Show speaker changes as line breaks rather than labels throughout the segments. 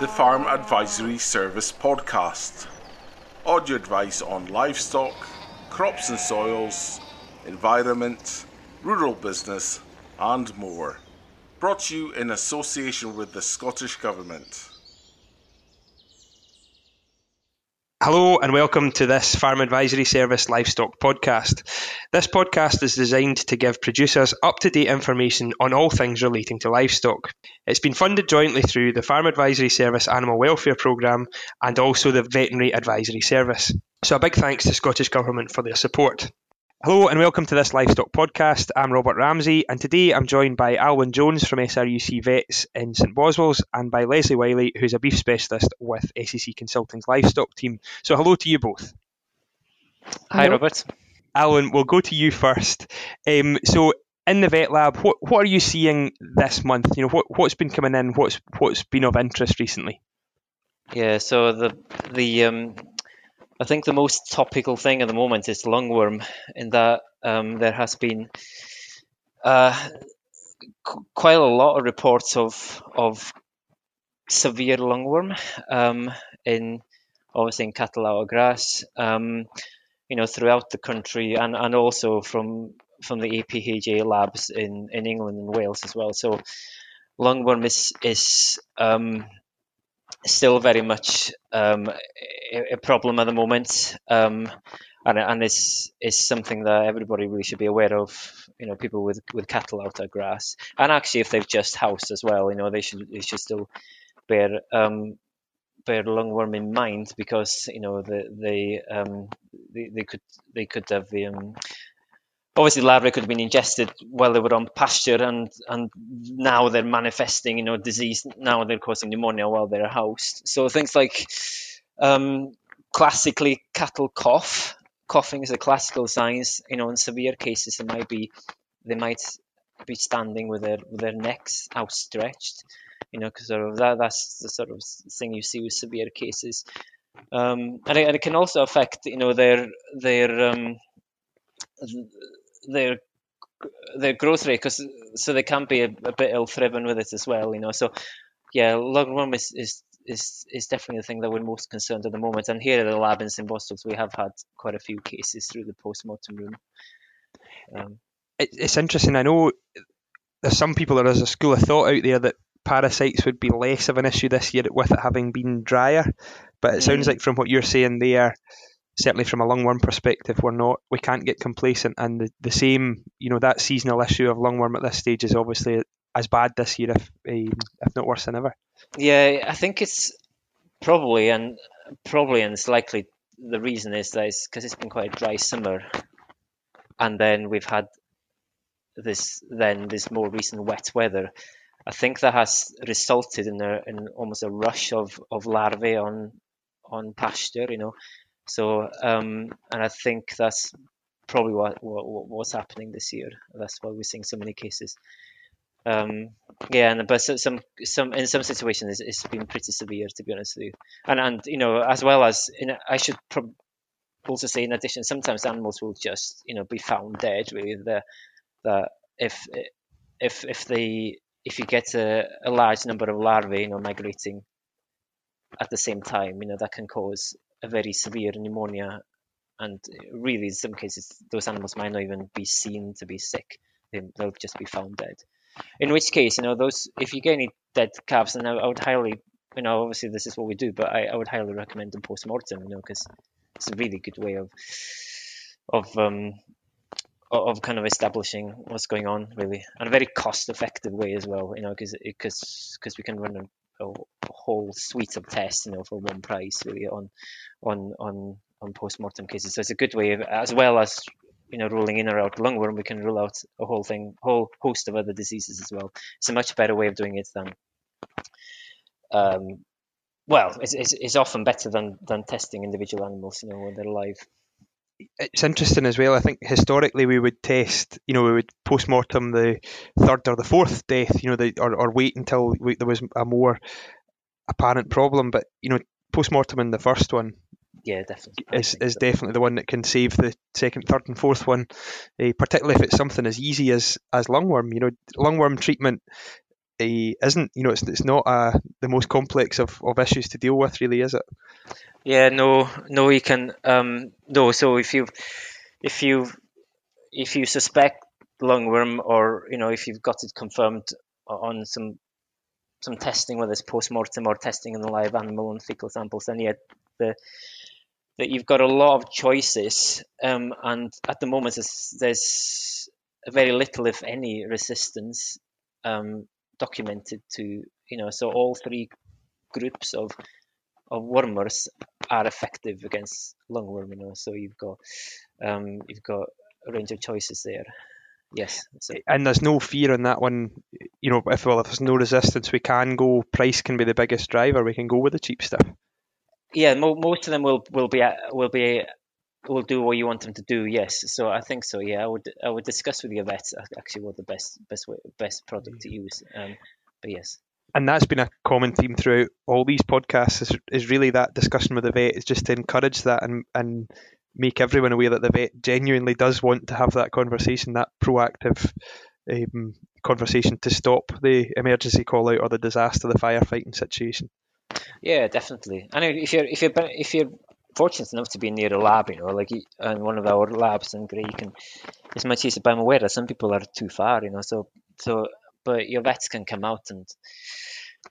the Farm Advisory Service podcast. Audio advice on livestock, crops and soils, environment, rural business, and more. Brought to you in association with the Scottish Government.
Hello and welcome to this Farm Advisory Service Livestock Podcast. This podcast is designed to give producers up to date information on all things relating to livestock. It's been funded jointly through the Farm Advisory Service Animal Welfare Programme and also the Veterinary Advisory Service. So, a big thanks to Scottish Government for their support. Hello and welcome to this livestock podcast. I'm Robert Ramsay, and today I'm joined by Alwyn Jones from SRUC Vets in St Boswells and by Lesley Wylie, who's a beef specialist with SAC Consulting's livestock team. So, hello to you both.
Hi, Robert.
Alwyn, we'll go to you first. Um, so, in the vet lab, what what are you seeing this month? You know, what what's been coming in? What's what's been of interest recently?
Yeah, so the the um, I think the most topical thing at the moment is lungworm, in that um, there has been uh, quite a lot of reports of of severe lungworm um, in obviously in cattle out grass, um, you know, throughout the country, and, and also from from the APHA labs in, in England and Wales as well. So lungworm is is um, still very much um, a, problem at the moment, um, and and is is something that everybody really should be aware of. You know, people with with cattle out of grass, and actually if they've just housed as well, you know, they should they should still bear um, bear lungworm in mind because you know the, they um, they, they could they could have um, obviously larvae could have been ingested while they were on pasture and and now they're manifesting you know disease. Now they're causing pneumonia while they're housed. So things like um, classically cattle cough. Coughing is a classical signs you know in severe cases they might be they might be standing with their with their necks outstretched you know because sort of that that's the sort of thing you see with severe cases. Um, and, it, and it can also affect you know their their um, their their growth rate because so they can be a, a bit ill thriven with it as well you know? So yeah lungworm is, is is is definitely the thing that we're most concerned at the moment. And here at the lab in St we have had quite a few cases through the post-mortem room.
Um, it, it's interesting. I know there's some people there is a school of thought out there that parasites would be less of an issue this year with it having been drier but it sounds mm. like from what you're saying there certainly from a lungworm perspective, we're not we can't get complacent, and the, the same you know that seasonal issue of lungworm at this stage is obviously as bad this year, if um, if not worse than ever.
Yeah, I think it's probably and probably and it's likely the reason is that it's because it's been quite a dry summer, and then we've had this then this more recent wet weather. I think that has resulted in a in almost a rush of, of larvae on on pasture, you know, so, um, and I think that's probably what, what, what's happening this year. That's why we're seeing so many cases. Um, yeah, and but some some in some situations it's, it's been pretty severe to be honest with you. And and you know as well as in, I should pro- also say in addition, sometimes animals will just you know be found dead. Really, the that if if if they if you get a, a large number of larvae you know migrating at the same time, you know that can cause a very severe pneumonia, and really, in some cases, those animals might not even be seen to be sick; they, will just be found dead. In which case, you know, those if you get any dead calves, and I, I would highly, you know, obviously this is what we do, but I, I would highly recommend them post mortem, you know, because it's a really good way of of um, of kind of establishing what's going on really and a very cost effective way as well you know because because because we can run a, a, whole suite of tests, you know, for one price really on on on on post-mortem cases. So it's a good way of, as well as you know ruling in or out lungworm, we can rule out a whole thing, whole host of other diseases as well. It's a much better way of doing it than. Um, well, it's, it's, it's often better than, than testing individual animals, you know, when they're alive
it's interesting as well. I think historically we would test, you know, we would post mortem the third or the fourth death, you know, the, or, or wait until we, there was a more apparent problem. But you know, post mortem in the first one,
yeah, definitely
is is so. definitely the one that can save the second, third, and fourth one. Uh, particularly if it's something as easy as as lungworm. You know, lungworm treatment uh, isn't. You know, it's it's not uh, the most complex of, of issues to deal with, really, is it?
Yeah, no, no, you can um, no. So if you if you if you suspect lungworm, or you know, if you've got it confirmed on some some testing, whether it's post mortem or testing in the live animal and fecal samples, then yeah, the that you've got a lot of choices, um, and at the moment there's, there's very little, if any, resistance um, documented to you know. So all three groups of of wormers are effective against lungworm. You know, so you've got um, you've got a range of choices there. Yes.
And there's no fear in that one. You know, if well, if there's no resistance, we can go. Price can be the biggest driver. We can go with the cheap stuff.
Yeah, mo- most of them will will be will be will do what you want them to do. Yes, so I think so. Yeah, I would I would discuss with your vets actually what the best best way, best product to use. Um, but yes.
And that's been a common theme throughout all these podcasts. Is, is really that discussion with the vet is just to encourage that and and make everyone aware that the vet genuinely does want to have that conversation, that proactive um, conversation to stop the emergency call out or the disaster, the firefighting situation.
Yeah, definitely. And if you're if you're if you're fortunate enough to be near a lab, you know, like in one of our labs in Grey, you can it's much as I'm aware that some people are too far, you know. So so, but your vets can come out and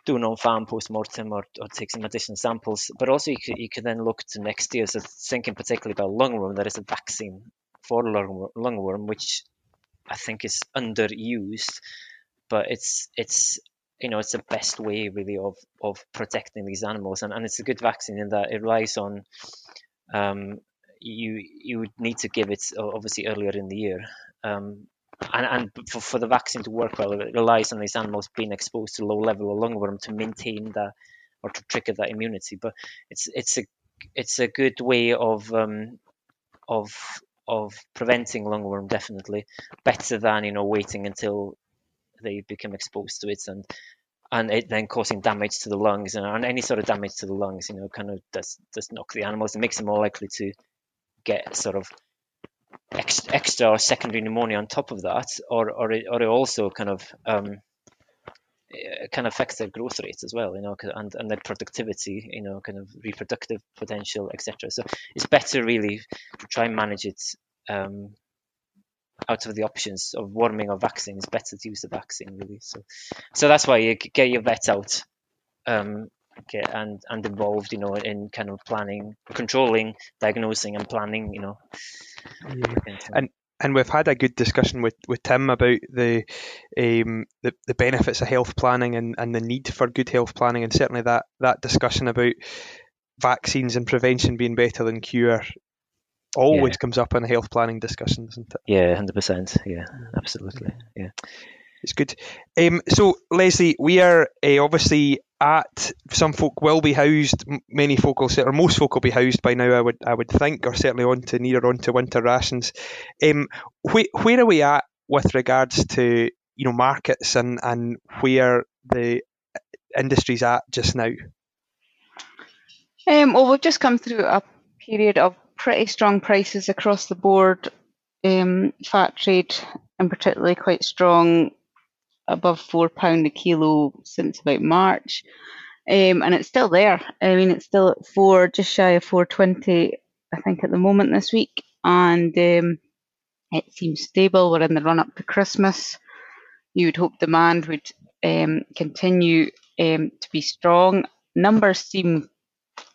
do an on-farm post-mortem or, or take some additional samples. But also you could, you could then look to next year. So thinking particularly about lungworm, there is a vaccine for lungworm, lungworm which I think is underused, but it's it's you know it's the best way really of of protecting these animals, and, and it's a good vaccine in that it relies on um, you you would need to give it obviously earlier in the year. Um, and, and for, for the vaccine to work well, it relies on these animals being exposed to low level of lungworm to maintain that or to trigger that immunity. But it's it's a it's a good way of um, of of preventing lungworm definitely better than you know waiting until they become exposed to it and and it then causing damage to the lungs and, and any sort of damage to the lungs you know kind of does does knock the animals and makes them more likely to get sort of extra, or secondary pneumonia on top of that, or or it, or it also kind of um, kind of affects their growth rates as well, you know, and, and their productivity, you know, kind of reproductive potential, etc. So it's better really to try and manage it um, out of the options of worming or vaccine. It's better to use the vaccine really. So so that's why you get your vet out um, get and and involved, you know, in kind of planning, controlling, diagnosing, and planning, you know.
Yeah. And and we've had a good discussion with, with Tim about the, um, the the benefits of health planning and, and the need for good health planning, and certainly that that discussion about vaccines and prevention being better than cure always yeah. comes up in a health planning discussion, doesn't it?
Yeah, hundred percent. Yeah, absolutely. Yeah.
It's good. Um, so, Lesley, we are uh, obviously at some folk will be housed. Many folk will, or most folk will be housed by now. I would, I would think, or certainly on to near on to winter rations. Um, wh- where are we at with regards to you know markets and and where the industry's at just now?
Um, well, we've just come through a period of pretty strong prices across the board. Um, fat trade, and particularly quite strong above four pound a kilo since about March, um, and it's still there. I mean, it's still at four, just shy of four twenty, I think, at the moment this week, and um, it seems stable. We're in the run up to Christmas. You would hope demand would um, continue um, to be strong. Numbers seem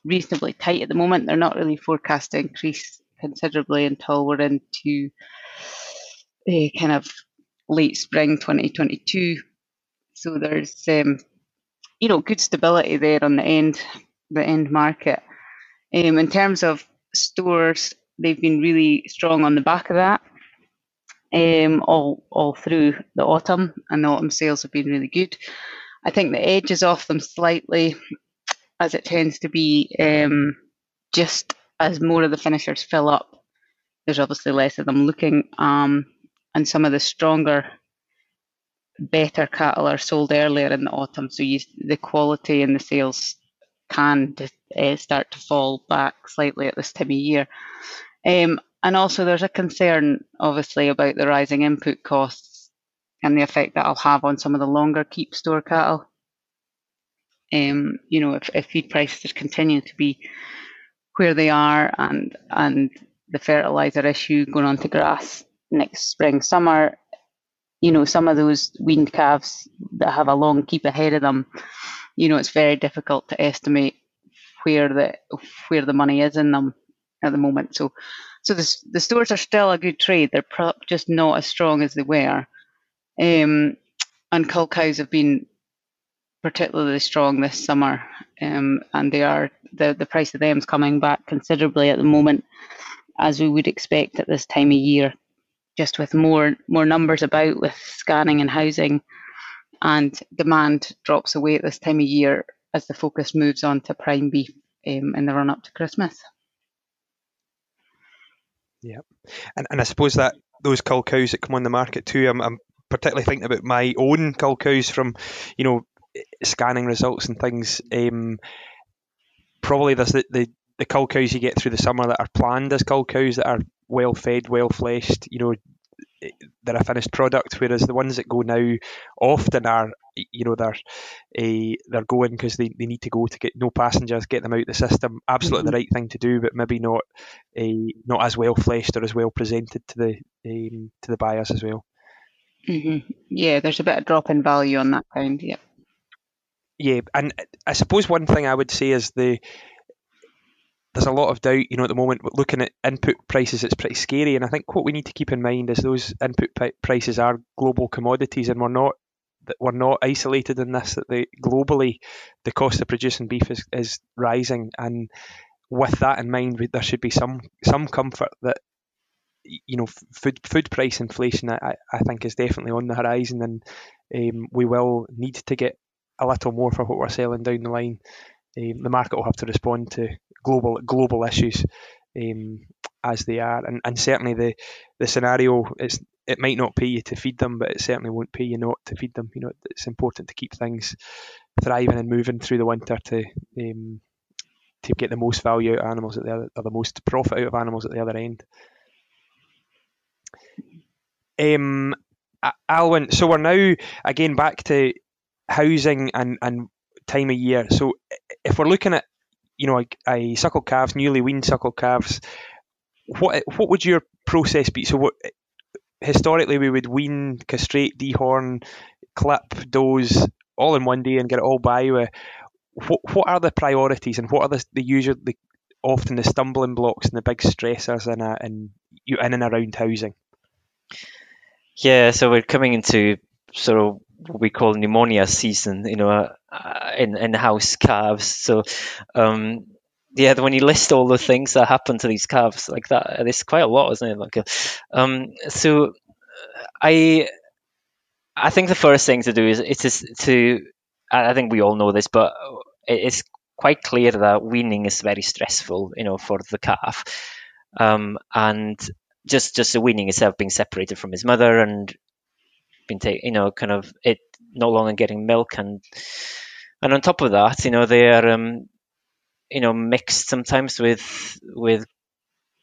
reasonably tight at the moment. They're not really forecast to increase considerably until we're into a kind of late spring 2022. So there's um, you know good stability there on the end the end market. Um, in terms of stores, they've been really strong on the back of that. Um, all all through the autumn, and the autumn sales have been really good. I think the edge is off them slightly, as it tends to be. Um, just as more of the finishers fill up, there's obviously less of them looking. Um, and some of the stronger, better cattle are sold earlier in the autumn, so you, the quality and the sales can uh, start to fall back slightly at this time of year. Um, and also, there's a concern, obviously, about the rising input costs and the effect that I'll have on some of the longer keep store cattle. Um, you know, if, if feed prices continue to be where they are and and the fertilizer issue going on to grass next spring summer, you know, some of those weaned calves that have a long keep ahead of them, you know, it's very difficult to estimate where the where the money is in them at the moment. So, so the the stores are still a good trade. They're pro- just not as strong as they were. Um, and cull cows have been particularly strong this summer, um, and they are the the price of them is coming back considerably at the moment, as we would expect at this time of year, just with more more numbers about with scanning and housing, and demand drops away at this time of year as the focus moves on to prime beef um, in the run up to Christmas.
Yeah, and and I suppose that those cull cows that come on the market too. I'm, I'm particularly thinking about my own cull cows from, you know, scanning results and things. Um, probably there's the, the the cull cows you get through the summer that are planned as cull cows that are well fed, well fleshed. You know, they're a finished product, whereas the ones that go now often are, you know, they're uh, they're going because they, they need to go to get no passengers, get them out the system. Absolutely mm-hmm. the right thing to do, but maybe not uh, not as well fleshed or as well presented to the um, to the buyers as well.
Mm-hmm. Yeah, there's a bit of drop in value on that kind. Yeah.
Yeah, and I suppose one thing I would say is the there's a lot of doubt, you know, at the moment. Looking at input prices, it's pretty scary. And I think what we need to keep in mind is those input prices are global commodities, and we're not that we're not isolated in this. That the globally, the cost of producing beef is, is rising, and with that in mind, there should be some some comfort that you know food food price inflation. I, I think is definitely on the horizon, and um, we will need to get a little more for what we're selling down the line. Um, the market will have to respond to global global issues um, as they are, and, and certainly the the scenario is it might not pay you to feed them, but it certainly won't pay you not to feed them. You know, it's important to keep things thriving and moving through the winter to um, to get the most value out of animals at the other, or the most profit out of animals at the other end. Um, Alwyn, so we're now again back to housing and, and time of year. So if we're looking at you know a, a suckle calves, newly weaned suckle calves, what what would your process be? So what historically we would wean, castrate, dehorn, clip, dose all in one day and get it all by with. What what are the priorities and what are the, the usually often the stumbling blocks and the big stressors in a in you in and around housing?
Yeah, so we're coming into sort of what we call pneumonia season, you know, uh, in in house calves. So, um, yeah, when you list all the things that happen to these calves like that, there's quite a lot, isn't it? Like, um, so I I think the first thing to do is it is to I think we all know this, but it's quite clear that weaning is very stressful, you know, for the calf, um, and just just the weaning itself being separated from his mother and been taken, you know, kind of it no longer getting milk and and on top of that, you know, they are um, you know mixed sometimes with with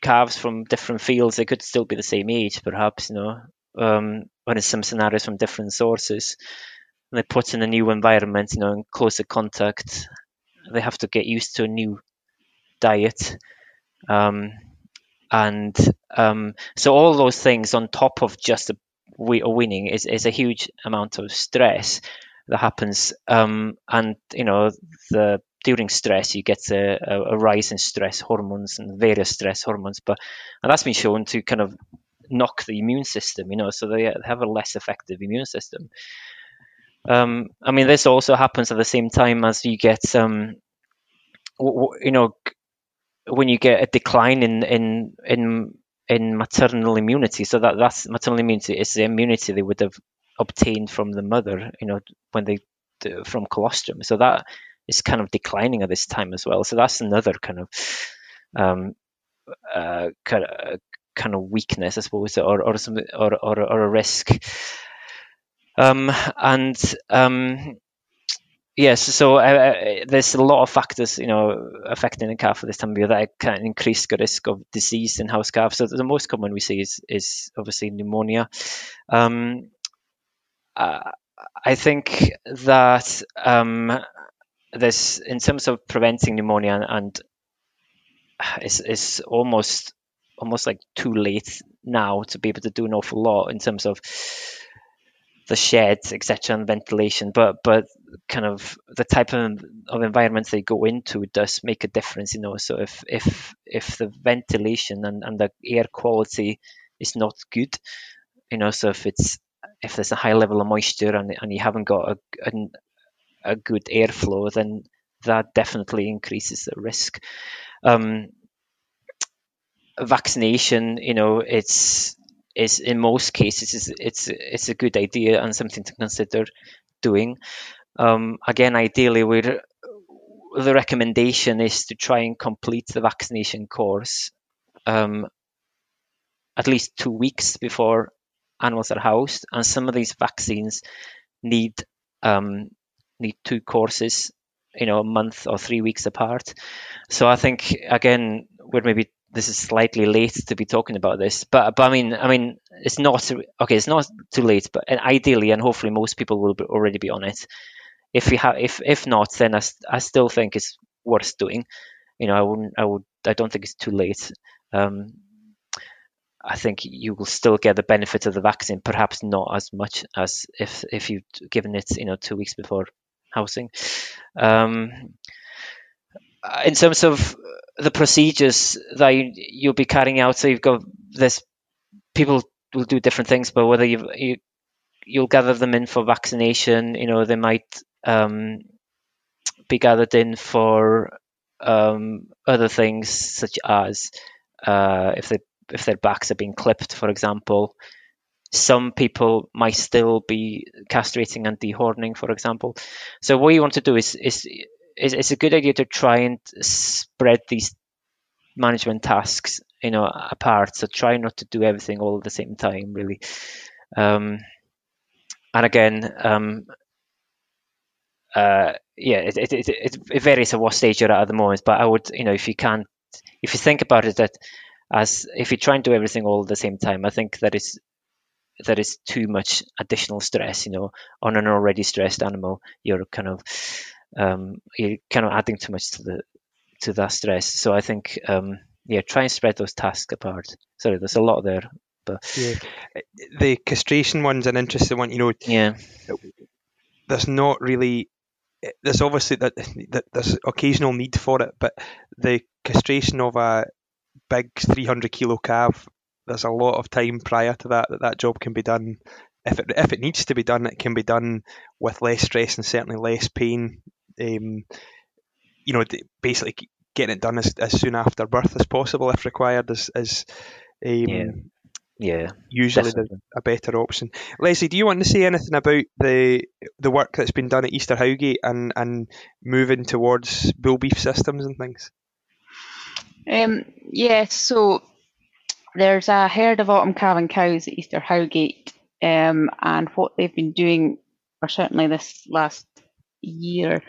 calves from different fields. They could still be the same age, perhaps, you know, um, when in some scenarios from different sources. And they put in a new environment, you know, in closer contact. They have to get used to a new diet. Um, and um, so all those things on top of just a we are winning is, is a huge amount of stress that happens. Um, and you know, the during stress you get a, a, rise in stress hormones and various stress hormones, but and that's been shown to kind of knock the immune system. You know, so they have a less effective immune system. Um, I mean, this also happens at the same time as you get, um, w- w- you know, when you get a decline in in in in maternal immunity. So that that's maternal immunity is the immunity they would have obtained from the mother, you know, when they from colostrum. So that is kind of declining at this time as well. So that's another kind of um, uh, kind of kind of weakness, I suppose, or or some or or, or a risk. Um, and um, Yes, so uh, uh, there's a lot of factors, you know, affecting the calf at this time of year that can increase the risk of disease in house calves. So the most common we see is is obviously pneumonia. Um, uh, I think that um, in terms of preventing pneumonia, and, and it's, it's almost almost like too late now to be able to do an awful lot in terms of the sheds, etc., and ventilation. But but kind of the type of, of environments they go into does make a difference, you know. So if if if the ventilation and, and the air quality is not good, you know, so if it's if there's a high level of moisture and and you haven't got a a, a good airflow, then that definitely increases the risk. Um, vaccination, you know, it's is in most cases it's it's, it's a good idea and something to consider doing. Um, again, ideally, we're the recommendation is to try and complete the vaccination course um, at least two weeks before animals are housed, and some of these vaccines need um, need two courses, you know, a month or three weeks apart. So I think again we're maybe this is slightly late to be talking about this, but but I mean I mean it's not okay. It's not too late, but ideally and hopefully most people will be, already be on it. If we have if if not, then I, I still think it's worth doing. You know, I wouldn't I would I don't think it's too late. Um, I think you will still get the benefit of the vaccine, perhaps not as much as if if you've given it you know two weeks before housing. Um, in terms of the procedures that you, you'll be carrying out. So you've got this people will do different things, but whether you you you'll gather them in for vaccination, you know, they might um, be gathered in for um, other things such as uh, if they if their backs are being clipped, for example. Some people might still be castrating and dehorning, for example. So what you want to do is is it's, it's a good idea to try and spread these management tasks, you know, apart. So try not to do everything all at the same time, really. Um, and again, um, uh, yeah, it, it, it, it, varies at what stage you're at at the moment. But I would, you know, if you can't, if you think about it, that as if you try and do everything all at the same time, I think that is that is too much additional stress. You know, on an already stressed animal, you're kind of um, you're kind of adding too much to the to that stress. So I think um, yeah, try and spread those tasks apart. Sorry, there's a lot there, but
yeah, the castration one's an interesting one. You know,
yeah,
there's not really. There's obviously that, that there's occasional need for it, but the castration of a big 300 kilo calf, there's a lot of time prior to that that that job can be done. If it if it needs to be done, it can be done with less stress and certainly less pain um, you know, basically getting it done as, as soon after birth as possible if required is, is um,
yeah. Yeah,
usually the, a better option. Lesley, do you want to say anything about the the work that's been done at Easter Howgate and, and moving towards bull beef systems and things?
Um, yeah, so there's a herd of autumn calving cows at Easter Howgate, um, and what they've been doing, or certainly this last year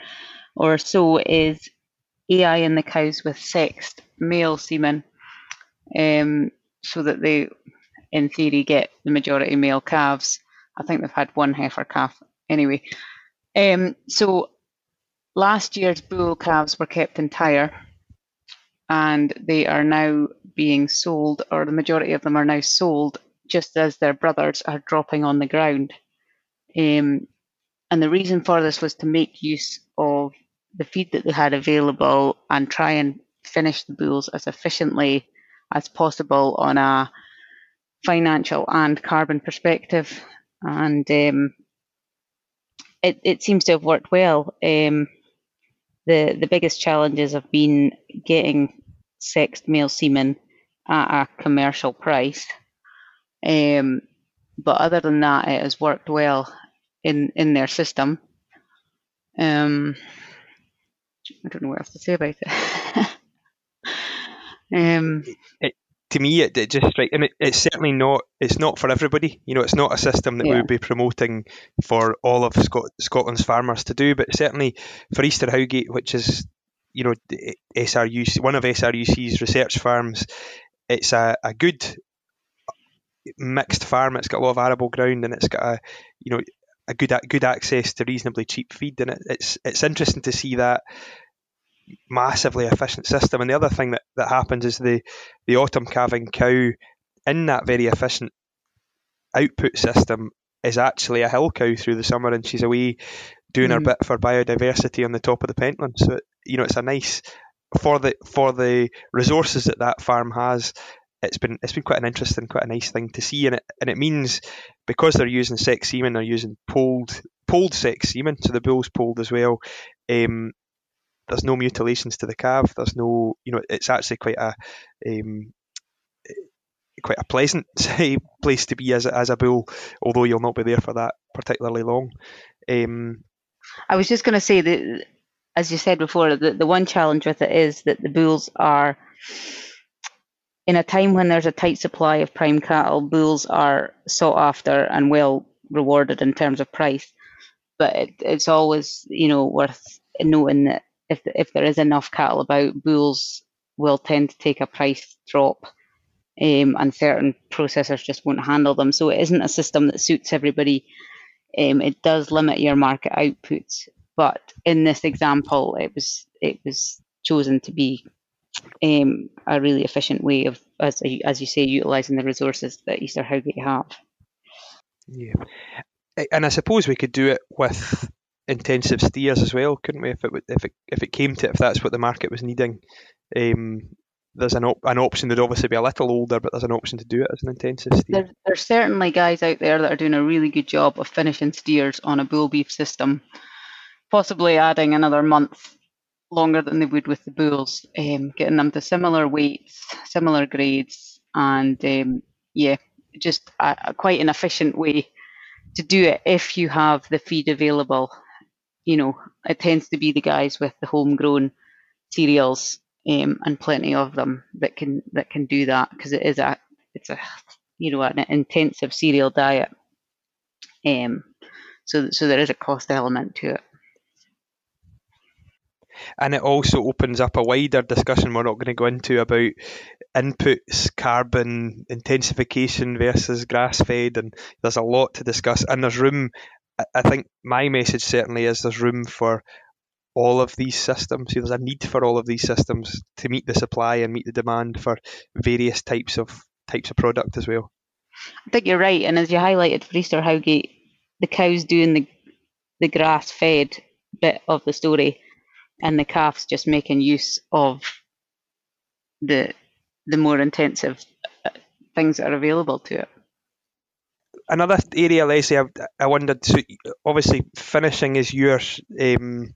or so is AI in the cows with sexed male semen, um, so that they, in theory, get the majority male calves. I think they've had one heifer calf anyway. Um, so last year's bull calves were kept entire, and they are now being sold, or the majority of them are now sold, just as their brothers are dropping on the ground. Um, and the reason for this was to make use of the feed that they had available and try and finish the bulls as efficiently as possible on a financial and carbon perspective. And um, it, it seems to have worked well. Um, the the biggest challenges have been getting sexed male semen at a commercial price. Um, but other than that, it has worked well in in their system. Um, I don't know what else to say about it. um,
it, to me, it, it just strikes. I mean, it's certainly not. It's not for everybody. You know, it's not a system that yeah. we would be promoting for all of Scot- Scotland's farmers to do. But certainly for Easter Howgate, which is you know SRUC, one of SRUC's research farms, it's a, a good mixed farm. It's got a lot of arable ground and it's got a you know a good good access to reasonably cheap feed, and it, it's it's interesting to see that massively efficient system. And the other thing that, that happens is the the autumn calving cow in that very efficient output system is actually a hill cow through the summer, and she's away doing mm. her bit for biodiversity on the top of the Pentland. So you know, it's a nice for the for the resources that that farm has. It's been it's been quite an interesting, quite a nice thing to see, and it and it means because they're using sex semen, they're using polled polled sex semen, so the bull's polled as well. Um, there's no mutilations to the calf. There's no, you know, it's actually quite a um, quite a pleasant place to be as a, as a bull, although you'll not be there for that particularly long. Um,
I was just going to say that, as you said before, the, the one challenge with it is that the bulls are, in a time when there's a tight supply of prime cattle, bulls are sought after and well rewarded in terms of price. But it, it's always, you know, worth noting that if if there is enough cattle about, bulls will tend to take a price drop, um, and certain processors just won't handle them. So it isn't a system that suits everybody. Um, it does limit your market output, but in this example, it was it was chosen to be um, a really efficient way of, as as you say, utilising the resources that Easter Howgate have.
Yeah, and I suppose we could do it with intensive steers as well, couldn't we? If it if it if it came to it, if that's what the market was needing, um, there's an op- an option that'd obviously be a little older, but there's an option to do it as an intensive steer.
There, there's certainly guys out there that are doing a really good job of finishing steers on a bull beef system, possibly adding another month longer than they would with the bulls, um, getting them to similar weights, similar grades, and um, yeah, just a, a quite an efficient way to do it if you have the feed available you know, it tends to be the guys with the homegrown cereals um, and plenty of them that can that can do that because it is a it's a you know an intensive cereal diet. Um, so so there is a cost element to it.
And it also opens up a wider discussion we're not going to go into about inputs, carbon intensification versus grass fed, and there's a lot to discuss. And there's room I think my message certainly is there's room for all of these systems. There's a need for all of these systems to meet the supply and meet the demand for various types of types of product as well.
I think you're right, and as you highlighted for Easter Howgate, the cows doing the the grass fed bit of the story, and the calves just making use of the the more intensive uh, things that are available to it
another area, Lesley, I, I wondered. So obviously, finishing is your um,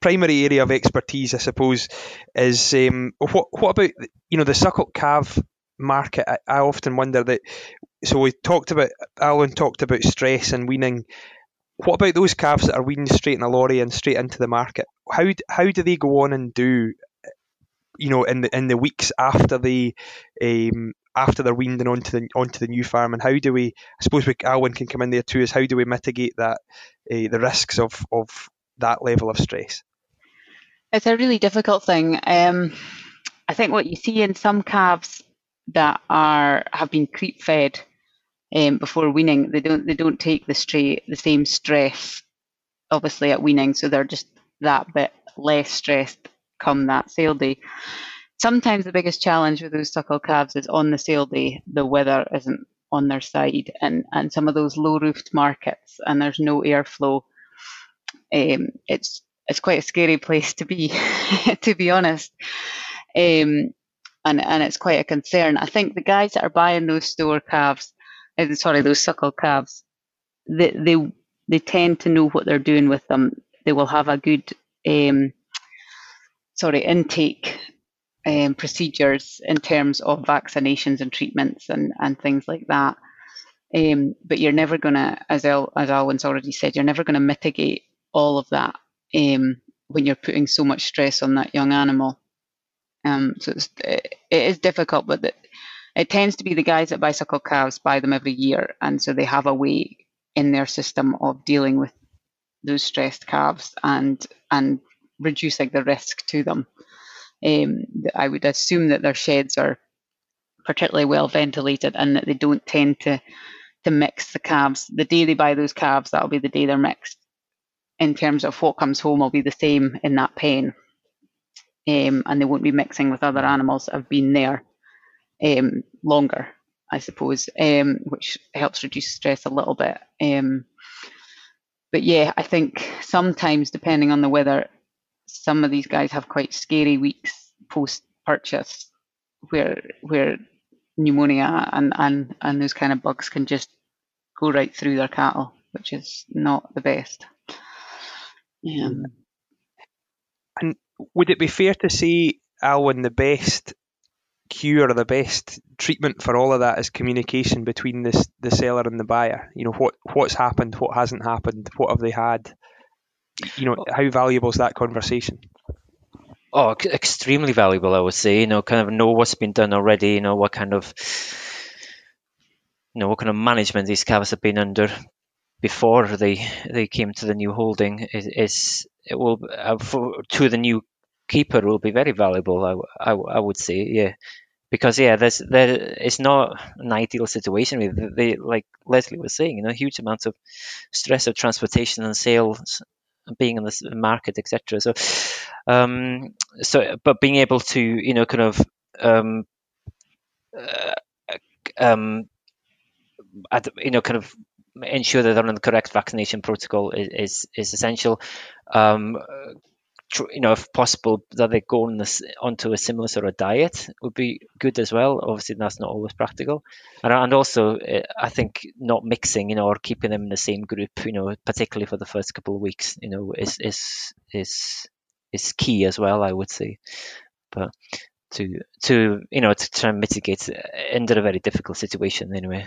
primary area of expertise, I suppose. Is um, what what about you know the suckle calf market? I, I, often wonder that. So we talked about Alwyn talked about stress and weaning. What about those calves that are weaned straight in a lorry and straight into the market? How how do they go on and do? You know, in the in the weeks after they um, after they're weaned and onto the onto the new farm, and how do we? I suppose we, Alwyn can come in there too. Is how do we mitigate that uh, the risks of of that level of stress?
It's a really difficult thing. Um, I think what you see in some calves that are have been creep fed um, before weaning, they don't they don't take the straight the same stress, obviously at weaning, so they're just that bit less stressed come that sale day sometimes the biggest challenge with those suckle calves is on the sale day, the weather isn't on their side, and, and some of those low roofed markets, and there's no airflow. Um, it's it's quite a scary place to be, to be honest. Um, and and it's quite a concern. I think the guys that are buying those store calves, sorry, those suckle calves, they they they tend to know what they're doing with them. They will have a good um, sorry intake um, procedures in terms of vaccinations and treatments and, and things like that. Um, but you're never going to, as El, as Alwyn's already said, you're never going to mitigate all of that um, when you're putting so much stress on that young animal. Um, so it's, it is difficult, but it tends to be the guys that Bicycle calves buy them every year, and so they have a way in their system of dealing with those stressed calves and and reducing the risk to them. Um, I would assume that their sheds are particularly well ventilated and that they don't tend to to mix the calves. The day they buy those calves, that'll be the day they're mixed. In terms of what comes home, will be the same in that pen, um, and they won't be mixing with other animals that have been there um, longer, I suppose, um, which helps reduce stress a little bit. Um, but yeah, I think sometimes, depending on the weather, some of these guys have quite scary weeks post purchase, where where pneumonia and, and, and those kind of bugs can just go right through their cattle, which is not the best.
Um, and would it be fair to say, Alwyn, the best cure or the best treatment for all of that is communication between this the seller and the buyer? You know, what what's happened, what hasn't happened, what have they had? You know, how valuable is that conversation?
Oh, extremely valuable, I would say. You know, kind of know what's been done already. You know, what kind of, you know, what kind of management these calves have been under before they they came to the new holding is, is it will uh, for, to the new keeper will be very valuable. I, I, I would say, yeah, because yeah, there's there it's not an ideal situation. They like Lesley was saying, you know, huge amounts of stress of transportation and sales being in the market, etc. So, um, so but being able to you know kind of um, uh, um, you know kind of ensure that they're on the correct vaccination protocol is is, is essential. Um, you know, if possible, that they go on this, onto a similar sort of diet would be good as well. Obviously, that's not always practical, and and also eh, I think not mixing, you know, or keeping them in the same group, you know, particularly for the first couple of weeks, you know, is is is is key as well. I would say, but to to you know to try and mitigate under a very difficult situation anyway.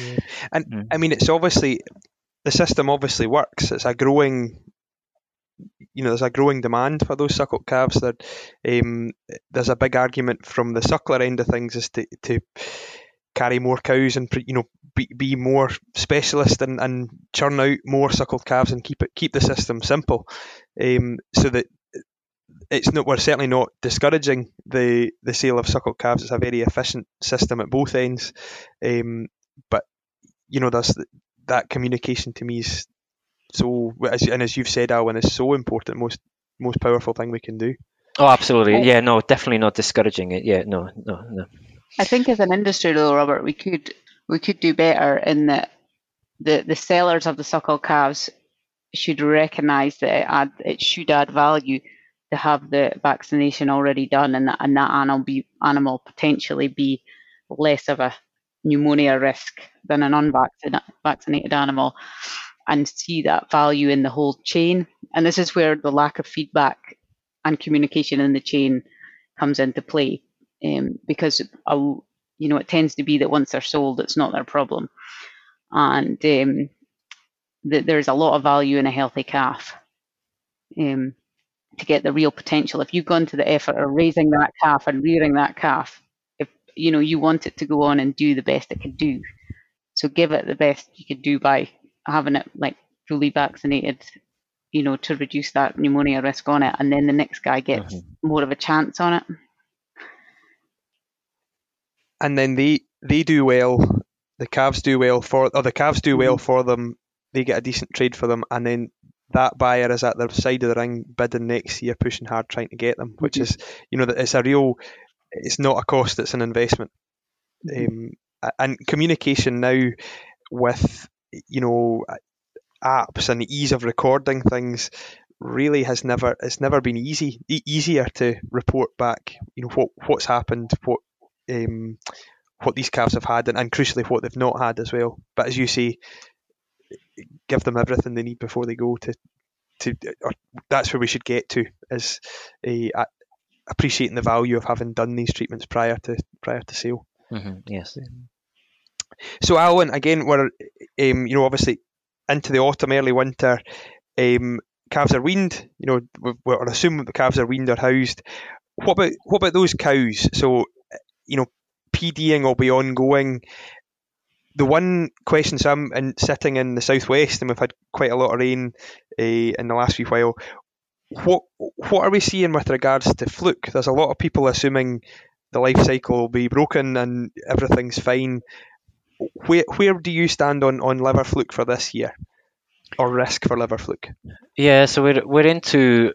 Yeah. And mm. I mean, it's obviously the system obviously works. It's a growing you know, there's a growing demand for those suckle calves. That um, there's a big argument from the suckler end of things is to, to carry more cows and you know be, be more specialist and, and churn out more suckled calves and keep it keep the system simple, um, so that it's not we're certainly not discouraging the the sale of suckled calves. It's a very efficient system at both ends, um, but you know there's that communication to me is so as, and as you've said, Alwyn, is so important, most most powerful thing we can do.
Oh, absolutely. Yeah, no, definitely not discouraging it. Yeah, no, no, no.
I think as an industry, though, Robert, we could we could do better in that the the sellers of the suckle calves should recognise that it, add, it should add value to have the vaccination already done, and that and that animal be animal potentially be less of a pneumonia risk than an unvaccinated animal and see that value in the whole chain. And this is where the lack of feedback and communication in the chain comes into play, um, because you know it tends to be that once they're sold, it's not their problem, and um, that there's a lot of value in a healthy calf. Um, to get the real potential, if you've gone to the effort of raising that calf and rearing that calf, if you know you want it to go on and do the best it can do, so give it the best you can do by having it like fully vaccinated, you know, to reduce that pneumonia risk on it, and then the next guy gets mm-hmm. more of a chance on it.
And then they they do well. The calves do well for, or the calves do well mm-hmm. for them. They get a decent trade for them, and then that buyer is at the side of the ring bidding next year, pushing hard, trying to get them. Which mm-hmm. is, you know, that it's a real. It's not a cost; it's an investment. Mm-hmm. Um, and communication now with you know apps and the ease of recording things really has never it's never been easy e- easier to report back you know what what's happened what um, what these calves have had and, and crucially what they've not had as well. But as you say give them everything they need before they go to to or that's where we should get to is a, a appreciating the value of having done these treatments prior to prior to sale.
Mm-hmm, yes. Um,
so, Alwyn, again, we're um, you know obviously into the autumn, early winter. Um, calves are weaned. You know, we're assuming the calves are weaned or housed. What about what about those cows? So, you know, PDing will be ongoing. The one question, so in, sitting in the southwest, and we've had quite a lot of rain uh, in the last few while. What what are we seeing with regards to fluke? There's a lot of people assuming the life cycle will be broken and everything's fine where where do you stand on on liver fluke for this year, or risk for liver fluke?
Yeah, so we're we're into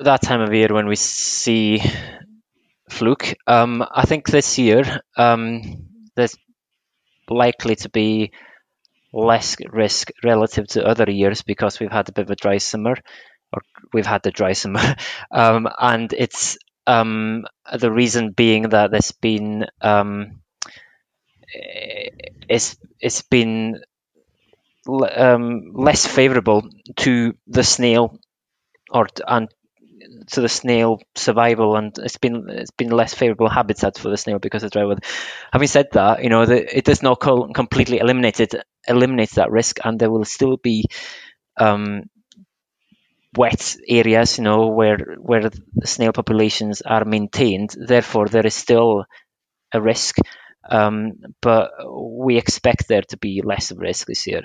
that time of year when we see fluke. Um, I think this year um, there's likely to be less risk relative to other years because we've had a bit of a dry summer, or we've had the dry summer, um, and it's um, the reason being that there's been um, it's it's been um, less favourable to the snail or and to the snail survival, and it's been it's been less favourable habitat for the snail because of dry weather. Having said that, you know the, it does not completely eliminate it eliminate that risk, and there will still be um, wet areas, you know, where where snail populations are maintained. Therefore, there is still a risk, um, but we expect there to be less of risk this year.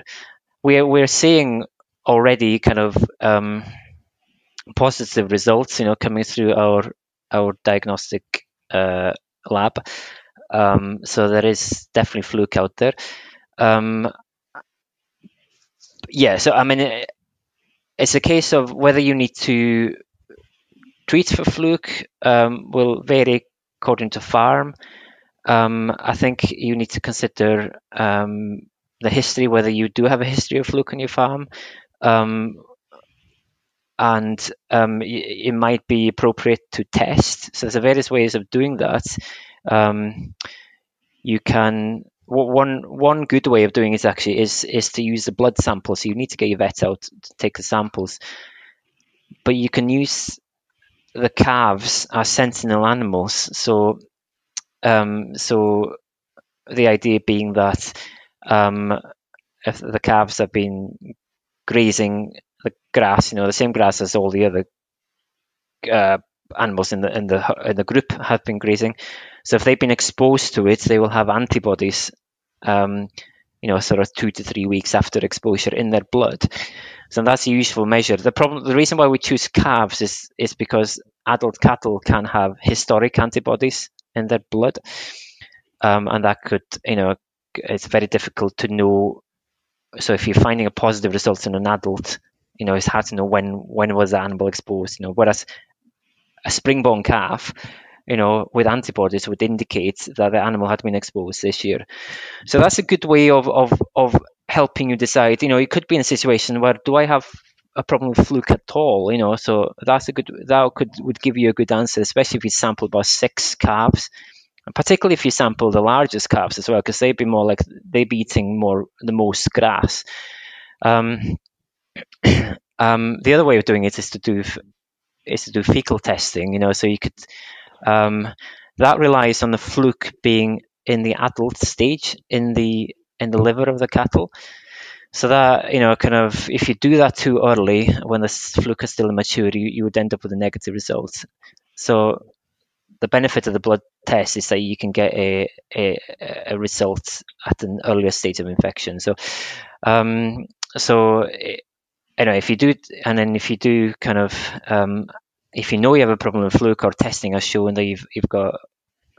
We're we're seeing already kind of um, positive results, you know, coming through our our diagnostic uh, lab. Um, so there is definitely fluke out there. Um, yeah, so I mean, it's a case of whether you need to treat for fluke um, will vary according to farm. Um, I think you need to consider um, the history, whether you do have a history of fluke on your farm. Um, and um, it might be appropriate to test. So there's various ways of doing that. Um, you can one one good way of doing it actually is is to use the blood sample. So you need to get your vet out to take the samples, but you can use the calves as sentinel animals. So um, so the idea being that um, if the calves have been grazing the grass, you know, the same grass as all the other uh, animals in the in the in the group have been grazing. So if they've been exposed to it, they will have antibodies, um, you know, sort of two to three weeks after exposure in their blood. So that's a useful measure. The problem, the reason why we choose calves is is because adult cattle can have historic antibodies in their blood, um, and that could, you know, it's very difficult to know. So if you're finding a positive result in an adult, you know, it's hard to know when when was the animal exposed. You know, whereas a spring-born calf, you know, with antibodies would indicate that the animal had been exposed this year. So that's a good way of of of helping you decide. You know, it could be in a situation where do I have a problem with fluke at all? You know, so that's a good that could would give you a good answer, especially if you sample about six calves. And particularly if you sample the largest calves as well, because they'd be more like they'd be eating more the most grass. Um, um, the other way of doing it is to do is to do fecal testing. You know, so you could um, that relies on the fluke being in the adult stage in the in the liver of the cattle. So that you know, kind of, if you do that too early, when the fluke is still immature, you, you would end up with a negative result. So the benefit of the blood test is that you can get a a, a result at an earlier stage of infection. So um, so you know, if you do, and then if you do kind of, um, if you know you have a problem with fluke or testing has shown that you've you've got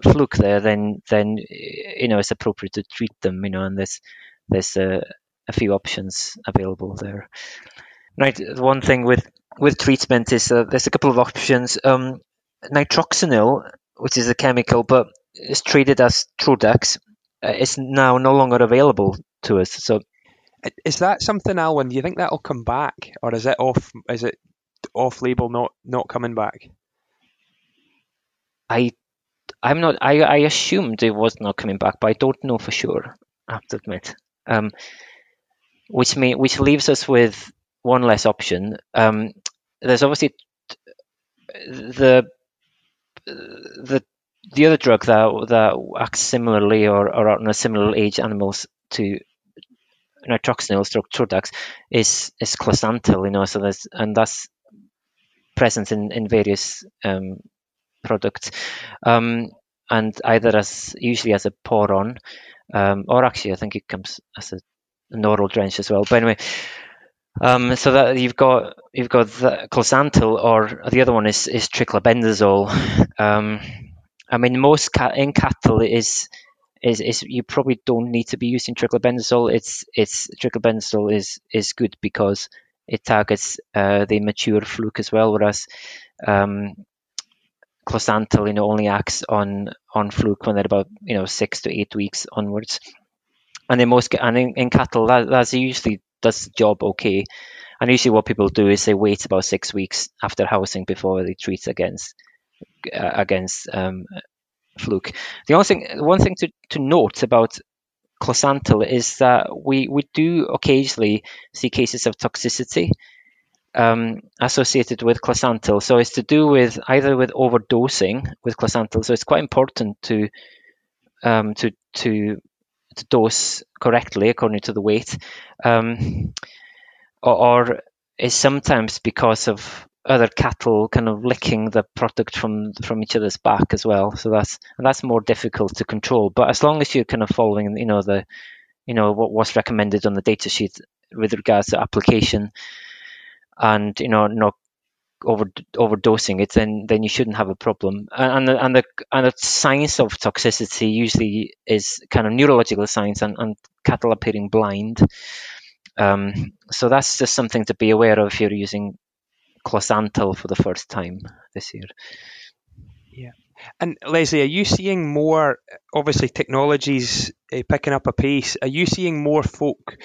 fluke there, then then you know it's appropriate to treat them. You know, and there's there's a, a few options available there. Right, one thing with with treatment is uh, there's a couple of options. Um, which is a chemical, but is treated as Trodax, uh, is now no longer available to us. So
is that something, Alwyn? Do you think that'll come back, or is it off? Is it off label, not not coming back?
I, I'm not. I I assumed it was not coming back, but I don't know for sure. I have to admit. Um, which may which leaves us with one less option. Um, there's obviously the the the other drug that that acts similarly or, or on a similar age animals to nitroxynil stroke Trodax is is closantel, you know, so there's and that's present in in various um, products, um, and either as usually as a pour on, um, or actually I think it comes as a, an oral drench as well. But anyway. Um, so that you've got you've got the closantel, or the other one is is triclabendazole. Um, I mean, most in cattle is is, is you probably don't need to be using triclabendazole. It's it's triclabendazole is is good because it targets uh, the mature fluke as well, whereas um, you know, only acts on on fluke when they're about you know six to eight weeks onwards. And in most and in, in cattle, that that's usually does the job okay. And usually, what people do is they wait about six weeks after housing before they treat against uh, against um, fluke. The only thing, one thing to, to note about closantel is that we, we do occasionally see cases of toxicity um, associated with closantel. So it's to do with either with overdosing with closantel. So it's quite important to um, to to dose correctly according to the weight, um, or, or is sometimes because of other cattle kind of licking the product from from each other's back as well. So that's that's more difficult to control. But as long as you're kind of following, you know, the you know what was recommended on the data sheet with regards to application, and you know not over overdosing it, then then you shouldn't have a problem. And the, and the and the signs of toxicity usually is kind of neurological signs and, and cattle appearing blind. Um, so that's just something to be aware of if you're using Closantel for the first time this year.
Yeah. And Lesley, are you seeing more, obviously, technologies uh, picking up a pace? Are you seeing more folk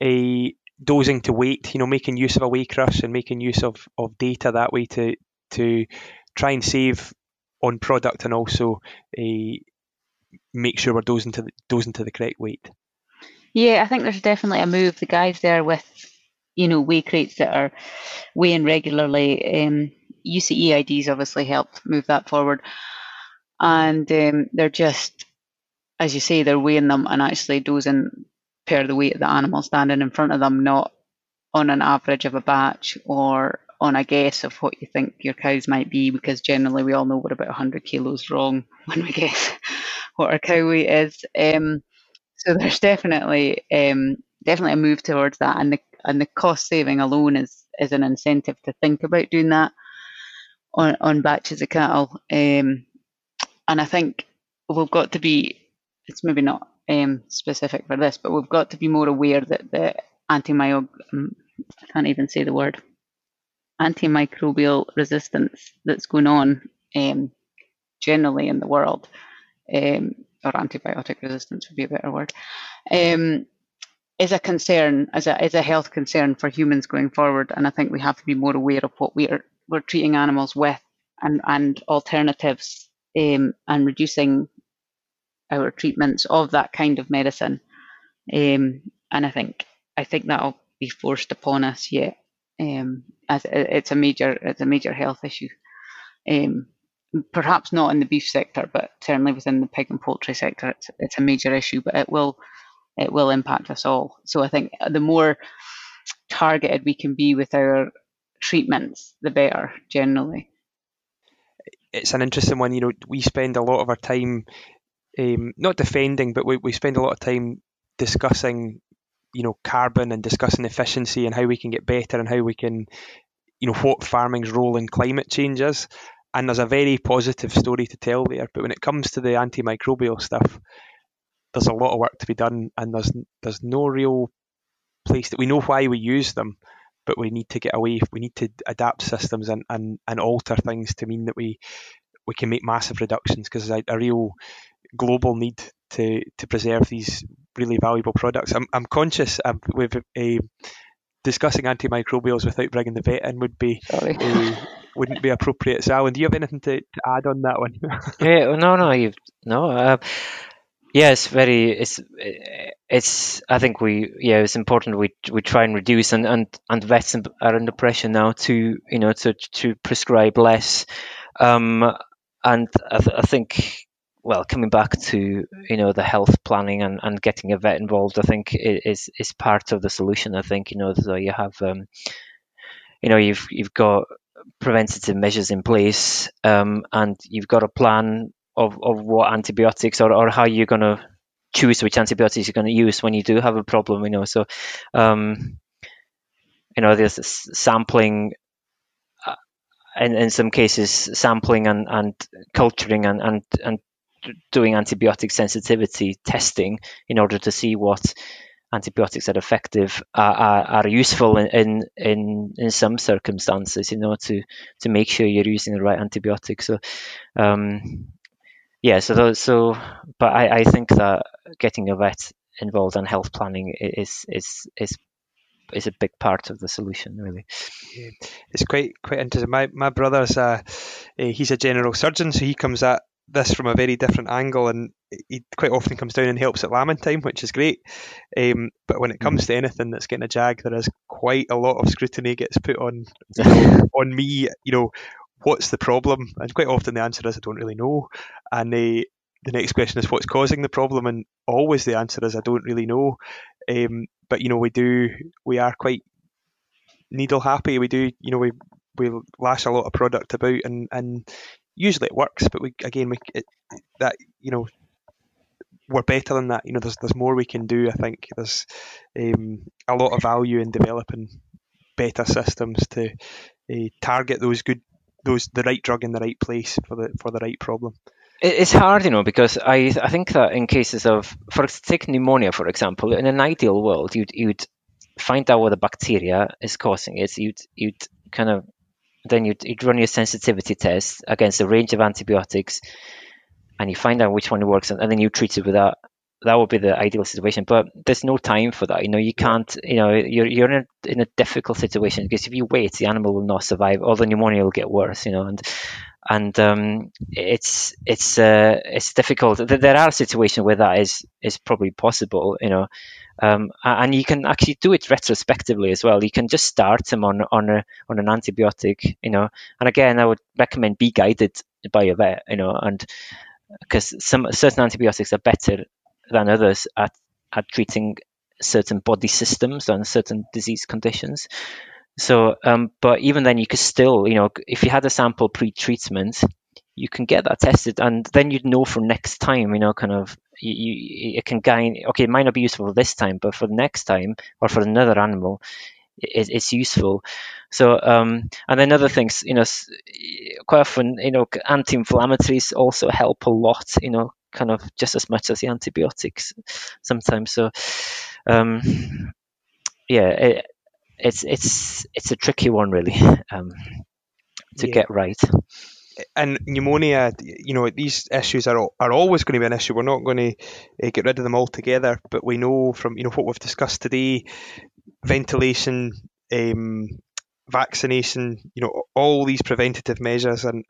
uh, dosing to weight, you know, making use of a weigh crush and making use of, of data that way to to try and save on product and also make sure we're dosing to the, dosing to the correct weight?
Yeah, I think there's definitely a move. The guys there with you know, weigh crates that are weighing regularly. Um, UCE IDs obviously helped move that forward. And um, they're just, as you say, they're weighing them and actually dosing per the weight of the animal standing in front of them, not on an average of a batch or on a guess of what you think your cows might be, because generally we all know we're about 100 kilos wrong when we guess what our cow weight is. Um, so there's definitely um, definitely a move towards that, and the and the cost saving alone is is an incentive to think about doing that on on batches of cattle. Um, and I think we've got to be. It's maybe not um, specific for this, but we've got to be more aware that the antimicrobial um, I can't even say the word antimicrobial resistance that's going on um, generally in the world, um, or antibiotic resistance would be a better word, um, is a concern, as a is a health concern for humans going forward. And I think we have to be more aware of what we're we're treating animals with and and alternatives um, and reducing our treatments of that kind of medicine. Um, and I think I think that'll be forced upon us yet. Um, as it's a major it's a major health issue. Um, perhaps not in the beef sector, but certainly within the pig and poultry sector, it's it's a major issue. But it will it will impact us all. So I think the more targeted we can be with our treatments, the better generally.
It's an interesting one. You know, we spend a lot of our time um, not defending, but we, we spend a lot of time discussing, you know, carbon and discussing efficiency and how we can get better and how we can, you know, what farming's role in climate change is. And there's a very positive story to tell there. But when it comes to the antimicrobial stuff, there's a lot of work to be done, and there's there's no real place that we know why we use them, but we need to get away. We need to adapt systems and, and, and alter things to mean that we we can make massive reductions because there's a, a, real global need to to preserve these really valuable products. I'm I'm conscious um, with a discussing antimicrobials without bringing the vet in would be a, wouldn't be appropriate. So, Alwyn, do you have anything to, to add on that one?
yeah, no, no, you've no. Uh, yeah, it's very it's it's I think we yeah it's important we we try and reduce and and and vets are under pressure now to you know to to prescribe less, um, and I, th- I think well coming back to you know the health planning and, and getting a vet involved I think is is part of the solution I think you know so you have um, you know you've you've got preventative measures in place um, and you've got a plan of, of what antibiotics or, or how you're going to choose which antibiotics you're going to use when you do have a problem, you know. So, um, you know, there's sampling, uh, in, in some cases, sampling and, and culturing and, and, and doing antibiotic sensitivity testing in order to see what antibiotics are effective are, are, are useful in, in, in in some circumstances. You know, to to make sure you're using the right antibiotic. So, um, yeah. So those, so, but I, I think that getting a vet involved in health planning is is is is a big part of the solution, really.
It's quite quite interesting. My my brother's a, uh, he's a general surgeon, so he comes at this from a very different angle, and he quite often comes down and helps at lambing time, which is great. Um, but when it comes mm. to anything that's getting a jag, there is quite a lot of scrutiny gets put on you know, on me. You know, what's the problem? And quite often the answer is I don't really know. And the the next question is what's causing the problem, and always the answer is I don't really know. Um, but you know, we do we are quite needle happy. We do you know we we lash a lot of product about and and usually it works, but we again we it, that you know we're better than that. You know, there's there's more we can do. I think there's um, a lot of value in developing better systems to uh, target those good those the right drug in the right place for the for the right problem.
It's hard, you know, because I I think that in cases of for take pneumonia for example, in an ideal world, you'd you'd find out what the bacteria is causing it. You'd you'd kind of then you'd, you'd run your sensitivity test against a range of antibiotics and you find out which one works and, and then you treat it with that. That would be the ideal situation but there's no time for that. You know you can't you know you're, you're in a, in a difficult situation because if you wait the animal will not survive or the pneumonia will get worse you know and and um, it's it's uh, it's difficult. There are situations where that is is probably possible, you know, um, and you can actually do it retrospectively as well. You can just start them on on a, on an antibiotic, you know. And again, I would recommend be guided by a vet, you know, and because some certain antibiotics are better than others at at treating certain body systems and certain disease conditions. So, um, but even then, you could still, you know, if you had a sample pre-treatment, you can get that tested, and then you'd know for next time, you know, kind of, you, you it can gain. Okay, it might not be useful this time, but for the next time or for another animal, it, it's useful. So, um, and then other things, you know, quite often, you know, anti-inflammatories also help a lot, you know, kind of just as much as the antibiotics sometimes. So, um, yeah, it, it's it's it's a tricky one really um, to yeah. get right.
And pneumonia, you know, these issues are are always going to be an issue. We're not going to uh, get rid of them altogether, but we know from you know what we've discussed today, ventilation, um, vaccination, you know, all these preventative measures, and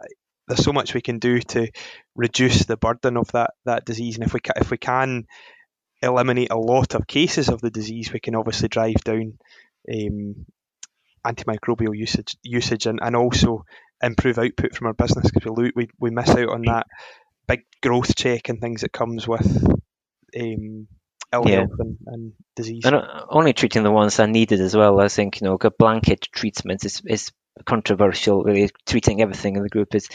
there's so much we can do to reduce the burden of that that disease. And if we ca- if we can eliminate a lot of cases of the disease, we can obviously drive down um, antimicrobial usage usage and, and also improve output from our business because we, we we miss out on that big growth check and things that comes with um, ill yeah. health and, and, disease.
And only treating the ones that are needed as well. I think you know a blanket treatment is is controversial. Really, treating everything in the group is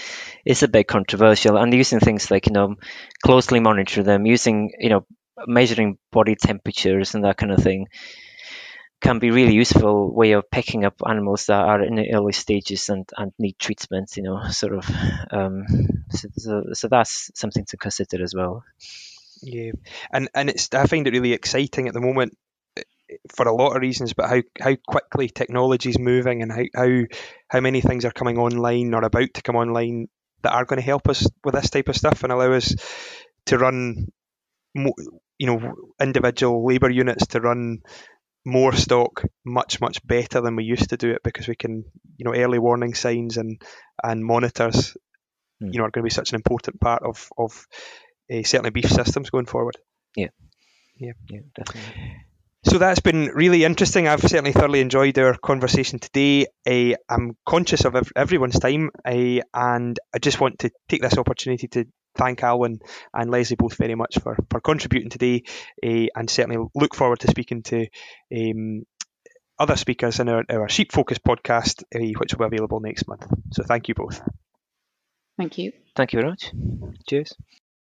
is a bit controversial. And using things like you know closely monitor them, using you know measuring body temperatures and that kind of thing can be really useful way of picking up animals that are in the early stages and, and need treatment, you know, sort of. Um, so, so, so, that's something to consider as well.
Yeah, and and it's I find it really exciting at the moment eh, for a lot of reasons, but how, how quickly technology is moving and how, how how many things are coming online or about to come online that are going to help us with this type of stuff and allow us to run, you know, individual labour units to run more stock much much better than we used to do it because we can you know early warning signs and and monitors mm. you know are going to be such an important part of of uh, certainly beef systems going forward
yeah
yeah
yeah definitely
so that's been really interesting. I've certainly thoroughly enjoyed our conversation today. Uh, I'm conscious of everyone's time, uh, and I just want to take this opportunity to thank Alwyn and Lesley both very much for, for contributing today uh, and certainly look forward to speaking to um, other speakers in our, our Sheep Focus podcast, uh, which will be available next month. So thank you both.
Thank you.
Thank you very much. Cheers.